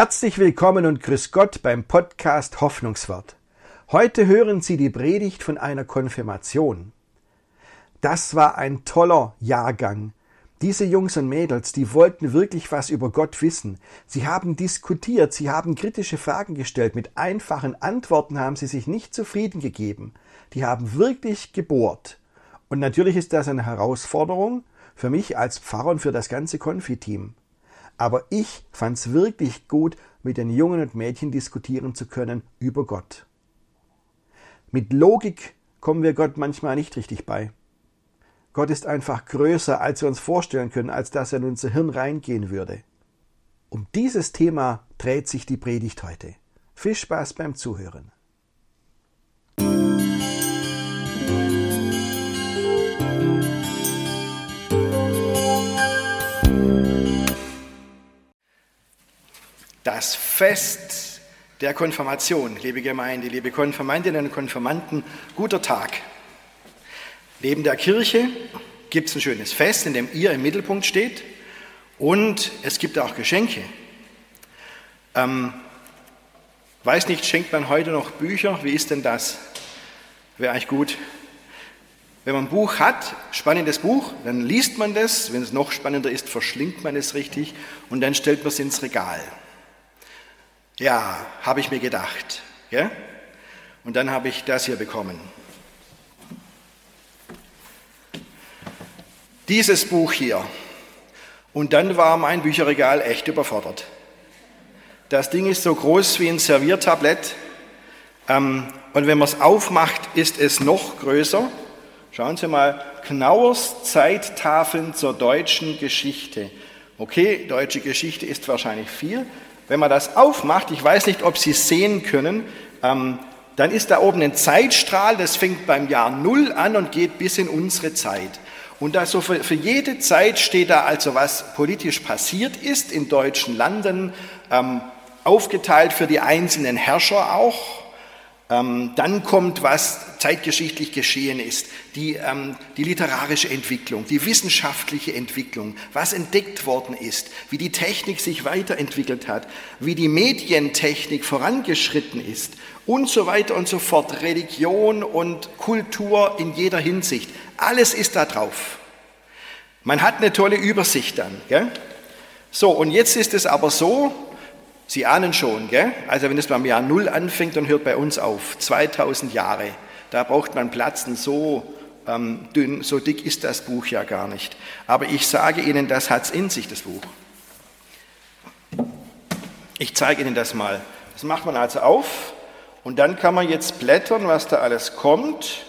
Herzlich willkommen und grüß Gott beim Podcast Hoffnungswort. Heute hören Sie die Predigt von einer Konfirmation. Das war ein toller Jahrgang. Diese Jungs und Mädels, die wollten wirklich was über Gott wissen. Sie haben diskutiert, sie haben kritische Fragen gestellt, mit einfachen Antworten haben sie sich nicht zufrieden gegeben. Die haben wirklich gebohrt. Und natürlich ist das eine Herausforderung für mich als Pfarrer und für das ganze Konfi-Team. Aber ich fand's wirklich gut, mit den Jungen und Mädchen diskutieren zu können über Gott. Mit Logik kommen wir Gott manchmal nicht richtig bei. Gott ist einfach größer, als wir uns vorstellen können, als dass er in unser Hirn reingehen würde. Um dieses Thema dreht sich die Predigt heute. Viel Spaß beim Zuhören. Das Fest der Konfirmation, liebe Gemeinde, liebe Konfirmandinnen und Konfirmanden, guter Tag. Neben der Kirche gibt es ein schönes Fest, in dem ihr im Mittelpunkt steht und es gibt auch Geschenke. Ähm, weiß nicht, schenkt man heute noch Bücher? Wie ist denn das? Wäre eigentlich gut. Wenn man ein Buch hat, spannendes Buch, dann liest man das. Wenn es noch spannender ist, verschlingt man es richtig und dann stellt man es ins Regal. Ja, habe ich mir gedacht. Ja? Und dann habe ich das hier bekommen. dieses Buch hier. Und dann war mein Bücherregal echt überfordert. Das Ding ist so groß wie ein Serviertablett. Ähm, und wenn man es aufmacht, ist es noch größer. Schauen Sie mal, Knauers Zeittafeln zur deutschen Geschichte. Okay, deutsche Geschichte ist wahrscheinlich viel. Wenn man das aufmacht, ich weiß nicht, ob Sie es sehen können, ähm, dann ist da oben ein Zeitstrahl, das fängt beim Jahr Null an und geht bis in unsere Zeit. Und also für, für jede Zeit steht da also, was politisch passiert ist in deutschen Landen, ähm, aufgeteilt für die einzelnen Herrscher auch. Ähm, dann kommt, was zeitgeschichtlich geschehen ist, die, ähm, die literarische Entwicklung, die wissenschaftliche Entwicklung, was entdeckt worden ist, wie die Technik sich weiterentwickelt hat, wie die Medientechnik vorangeschritten ist und so weiter und so fort. Religion und Kultur in jeder Hinsicht. Alles ist da drauf. Man hat eine tolle Übersicht dann. Gell? So, und jetzt ist es aber so, Sie ahnen schon, gell? also wenn es beim Jahr Null anfängt und hört bei uns auf, 2000 Jahre, da braucht man Platzen so ähm, dünn, so dick ist das Buch ja gar nicht. Aber ich sage Ihnen, das hat es in sich, das Buch. Ich zeige Ihnen das mal. Das macht man also auf und dann kann man jetzt blättern, was da alles kommt.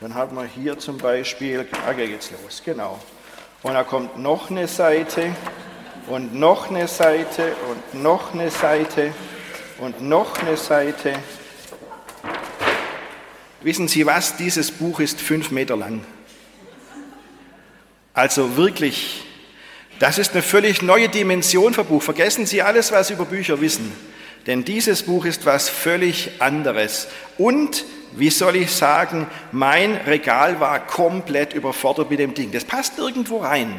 Dann hat man hier zum Beispiel, ah, geht jetzt los, genau. Und da kommt noch eine Seite und noch eine Seite und noch eine Seite und noch eine Seite. Wissen Sie was? Dieses Buch ist fünf Meter lang. Also wirklich, das ist eine völlig neue Dimension für Buch. Vergessen Sie alles, was Sie über Bücher wissen. Denn dieses Buch ist was völlig anderes. Und, wie soll ich sagen, mein Regal war komplett überfordert mit dem Ding. Das passt irgendwo rein.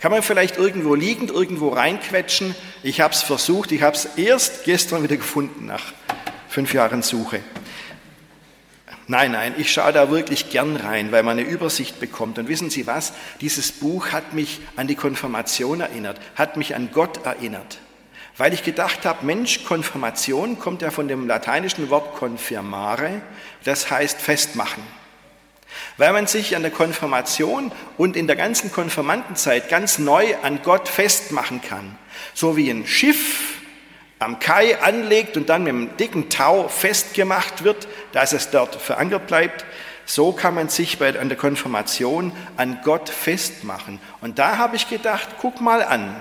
Kann man vielleicht irgendwo liegend, irgendwo reinquetschen? Ich habe es versucht, ich habe es erst gestern wieder gefunden nach fünf Jahren Suche. Nein, nein, ich schaue da wirklich gern rein, weil man eine Übersicht bekommt. Und wissen Sie was? Dieses Buch hat mich an die Konfirmation erinnert, hat mich an Gott erinnert. Weil ich gedacht habe, Mensch, Konfirmation kommt ja von dem lateinischen Wort confirmare, das heißt festmachen. Weil man sich an der Konfirmation und in der ganzen Konfirmandenzeit ganz neu an Gott festmachen kann. So wie ein Schiff am Kai anlegt und dann mit einem dicken Tau festgemacht wird, dass es dort verankert bleibt, so kann man sich bei, an der Konfirmation an Gott festmachen. Und da habe ich gedacht, guck mal an.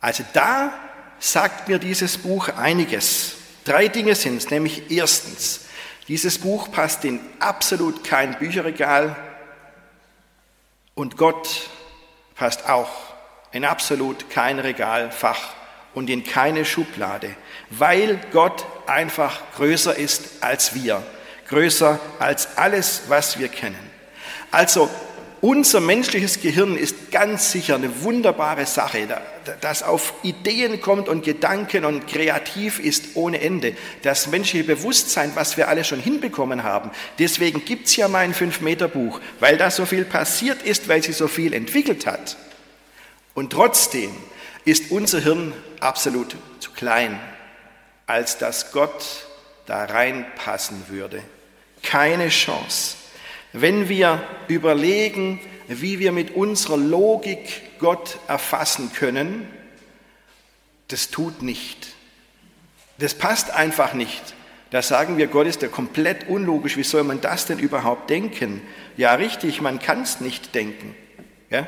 Also da sagt mir dieses Buch einiges. Drei Dinge sind es, nämlich erstens, dieses Buch passt in absolut kein Bücherregal und Gott passt auch in absolut kein Regalfach und in keine Schublade, weil Gott einfach größer ist als wir, größer als alles, was wir kennen. Also unser menschliches Gehirn ist ganz sicher eine wunderbare Sache, das auf Ideen kommt und Gedanken und kreativ ist ohne Ende. Das menschliche Bewusstsein, was wir alle schon hinbekommen haben. Deswegen gibt es ja mein Fünf-Meter-Buch, weil da so viel passiert ist, weil sie so viel entwickelt hat. Und trotzdem ist unser Hirn absolut zu klein, als dass Gott da reinpassen würde. Keine Chance. Wenn wir überlegen, wie wir mit unserer Logik Gott erfassen können, das tut nicht. Das passt einfach nicht. Da sagen wir, Gott ist ja komplett unlogisch. Wie soll man das denn überhaupt denken? Ja, richtig, man kann es nicht denken. Ja?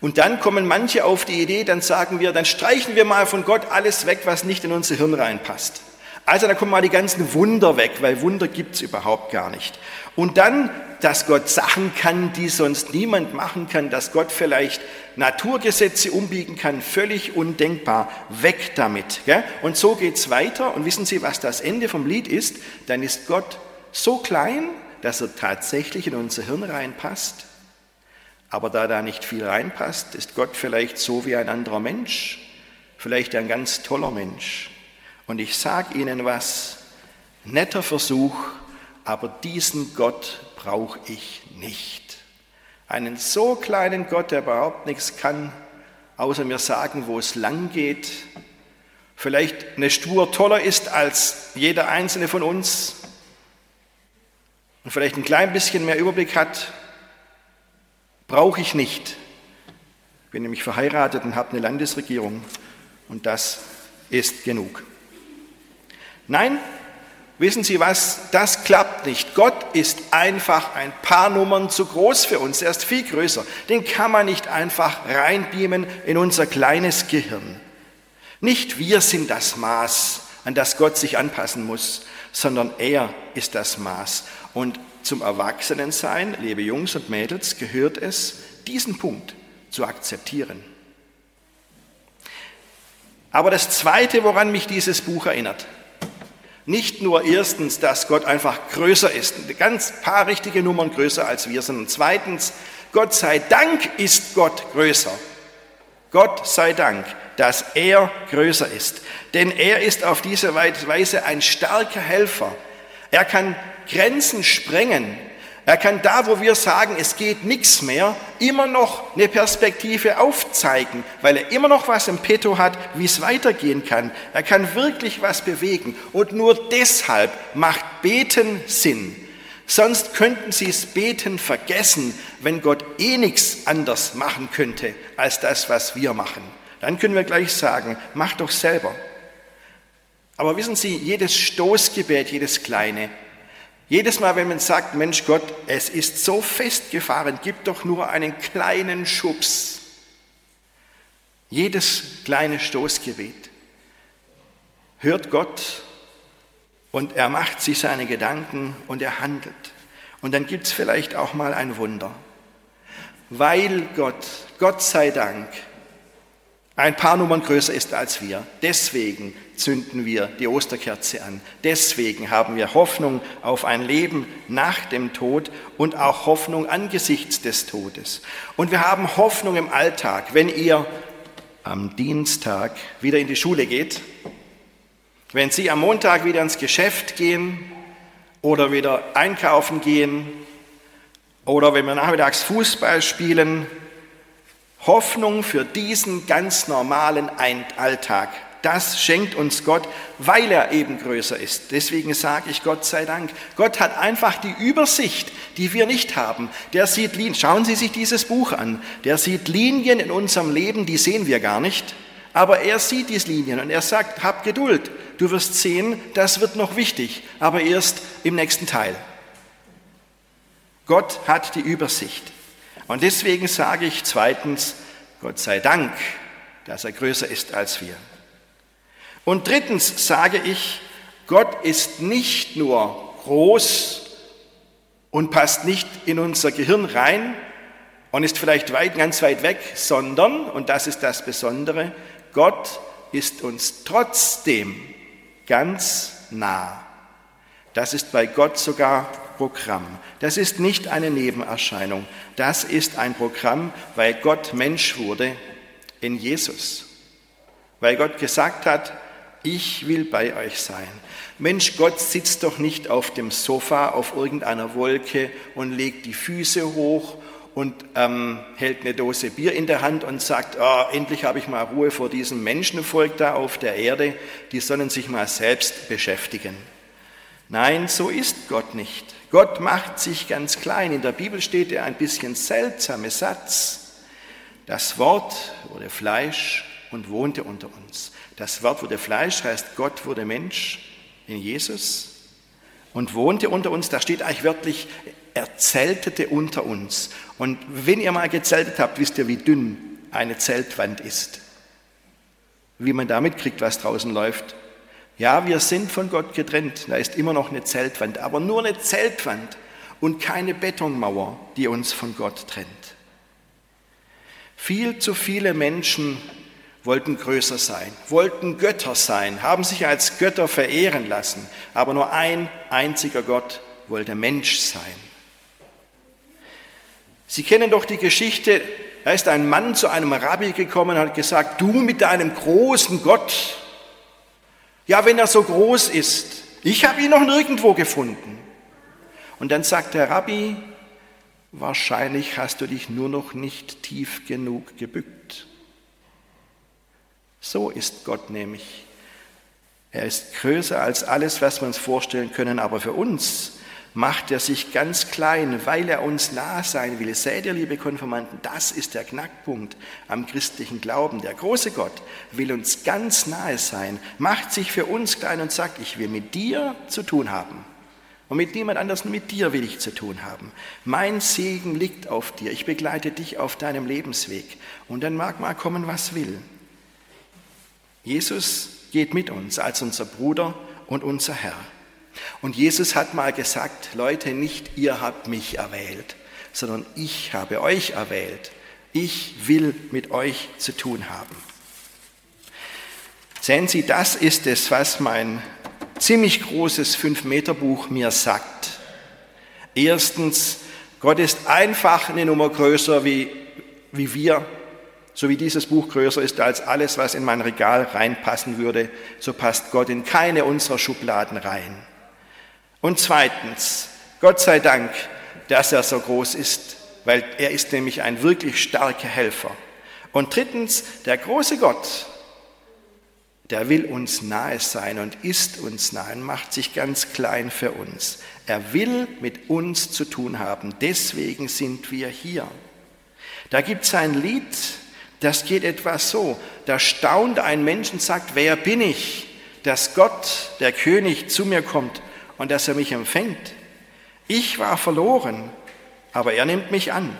Und dann kommen manche auf die Idee, dann sagen wir, dann streichen wir mal von Gott alles weg, was nicht in unser Hirn reinpasst. Also da kommen mal die ganzen Wunder weg, weil Wunder gibt es überhaupt gar nicht. Und dann, dass Gott Sachen kann, die sonst niemand machen kann, dass Gott vielleicht Naturgesetze umbiegen kann, völlig undenkbar. Weg damit. Gell? Und so geht's weiter. Und wissen Sie, was das Ende vom Lied ist? Dann ist Gott so klein, dass er tatsächlich in unser Hirn reinpasst. Aber da da nicht viel reinpasst, ist Gott vielleicht so wie ein anderer Mensch, vielleicht ein ganz toller Mensch. Und ich sage Ihnen was, netter Versuch, aber diesen Gott brauche ich nicht. Einen so kleinen Gott, der überhaupt nichts kann, außer mir sagen, wo es lang geht, vielleicht eine Spur toller ist als jeder einzelne von uns und vielleicht ein klein bisschen mehr Überblick hat, brauche ich nicht. Ich bin nämlich verheiratet und habe eine Landesregierung und das ist genug. Nein, wissen Sie was, das klappt nicht. Gott ist einfach ein paar Nummern zu groß für uns. Er ist viel größer. Den kann man nicht einfach reinbeamen in unser kleines Gehirn. Nicht wir sind das Maß, an das Gott sich anpassen muss, sondern er ist das Maß. Und zum Erwachsenensein, liebe Jungs und Mädels, gehört es, diesen Punkt zu akzeptieren. Aber das Zweite, woran mich dieses Buch erinnert, nicht nur erstens, dass Gott einfach größer ist, ein ganz paar richtige Nummern größer als wir, sondern zweitens, Gott sei Dank ist Gott größer. Gott sei Dank, dass er größer ist. Denn er ist auf diese Weise ein starker Helfer. Er kann Grenzen sprengen. Er kann da, wo wir sagen, es geht nichts mehr, immer noch eine Perspektive aufzeigen, weil er immer noch was im Petto hat, wie es weitergehen kann. Er kann wirklich was bewegen. Und nur deshalb macht Beten Sinn. Sonst könnten Sie es Beten vergessen, wenn Gott eh nichts anders machen könnte als das, was wir machen. Dann können wir gleich sagen, mach doch selber. Aber wissen Sie, jedes Stoßgebet, jedes kleine, jedes Mal, wenn man sagt, Mensch Gott, es ist so festgefahren, gib doch nur einen kleinen Schubs. Jedes kleine Stoßgebet hört Gott und er macht sich seine Gedanken und er handelt. Und dann gibt es vielleicht auch mal ein Wunder. Weil Gott, Gott sei Dank, ein paar Nummern größer ist als wir. Deswegen zünden wir die Osterkerze an. Deswegen haben wir Hoffnung auf ein Leben nach dem Tod und auch Hoffnung angesichts des Todes. Und wir haben Hoffnung im Alltag, wenn ihr am Dienstag wieder in die Schule geht, wenn Sie am Montag wieder ins Geschäft gehen oder wieder einkaufen gehen oder wenn wir nachmittags Fußball spielen Hoffnung für diesen ganz normalen Alltag. Das schenkt uns Gott, weil er eben größer ist. Deswegen sage ich Gott sei Dank. Gott hat einfach die Übersicht, die wir nicht haben. Der sieht Linien. Schauen Sie sich dieses Buch an. Der sieht Linien in unserem Leben, die sehen wir gar nicht. Aber er sieht diese Linien und er sagt, hab Geduld. Du wirst sehen, das wird noch wichtig, aber erst im nächsten Teil. Gott hat die Übersicht. Und deswegen sage ich zweitens, Gott sei Dank, dass er größer ist als wir. Und drittens sage ich, Gott ist nicht nur groß und passt nicht in unser Gehirn rein und ist vielleicht weit, ganz weit weg, sondern, und das ist das Besondere, Gott ist uns trotzdem ganz nah. Das ist bei Gott sogar Programm. Das ist nicht eine Nebenerscheinung. Das ist ein Programm, weil Gott Mensch wurde in Jesus. Weil Gott gesagt hat, ich will bei euch sein. Mensch, Gott sitzt doch nicht auf dem Sofa auf irgendeiner Wolke und legt die Füße hoch und ähm, hält eine Dose Bier in der Hand und sagt, oh, endlich habe ich mal Ruhe vor diesem Menschenvolk da auf der Erde, die sollen sich mal selbst beschäftigen. Nein, so ist Gott nicht. Gott macht sich ganz klein. In der Bibel steht der ein bisschen seltsame Satz. Das Wort wurde Fleisch und wohnte unter uns. Das Wort wurde Fleisch heißt, Gott wurde Mensch in Jesus und wohnte unter uns. Da steht eigentlich wörtlich, er zeltete unter uns. Und wenn ihr mal gezeltet habt, wisst ihr, wie dünn eine Zeltwand ist. Wie man da mitkriegt, was draußen läuft. Ja, wir sind von Gott getrennt. Da ist immer noch eine Zeltwand, aber nur eine Zeltwand und keine Betonmauer, die uns von Gott trennt. Viel zu viele Menschen wollten größer sein, wollten Götter sein, haben sich als Götter verehren lassen, aber nur ein einziger Gott wollte Mensch sein. Sie kennen doch die Geschichte, da ist ein Mann zu einem Rabbi gekommen und hat gesagt, du mit deinem großen Gott, ja, wenn er so groß ist, ich habe ihn noch nirgendwo gefunden. Und dann sagt der Rabbi, wahrscheinlich hast du dich nur noch nicht tief genug gebückt. So ist Gott nämlich. Er ist größer als alles, was wir uns vorstellen können, aber für uns macht er sich ganz klein, weil er uns nah sein will. Seht ihr, liebe Konformanten, das ist der Knackpunkt am christlichen Glauben. Der große Gott will uns ganz nahe sein, macht sich für uns klein und sagt, ich will mit dir zu tun haben. Und mit niemand anders, mit dir will ich zu tun haben. Mein Segen liegt auf dir. Ich begleite dich auf deinem Lebensweg. Und dann mag mal kommen, was will. Jesus geht mit uns als unser Bruder und unser Herr. Und Jesus hat mal gesagt, Leute, nicht ihr habt mich erwählt, sondern ich habe euch erwählt. Ich will mit euch zu tun haben. Sehen Sie, das ist es, was mein ziemlich großes Fünf-Meter-Buch mir sagt. Erstens, Gott ist einfach eine Nummer größer wie, wie wir so wie dieses Buch größer ist als alles, was in mein Regal reinpassen würde, so passt Gott in keine unserer Schubladen rein. Und zweitens, Gott sei Dank, dass er so groß ist, weil er ist nämlich ein wirklich starker Helfer. Und drittens, der große Gott, der will uns nahe sein und ist uns nahe und macht sich ganz klein für uns. Er will mit uns zu tun haben. Deswegen sind wir hier. Da gibt es ein Lied, das geht etwas so. Da staunt ein Mensch und sagt, wer bin ich, dass Gott, der König, zu mir kommt und dass er mich empfängt. Ich war verloren, aber er nimmt mich an.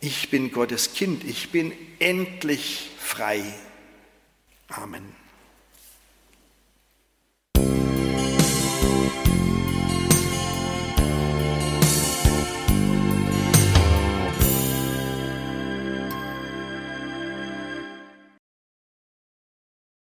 Ich bin Gottes Kind, ich bin endlich frei. Amen.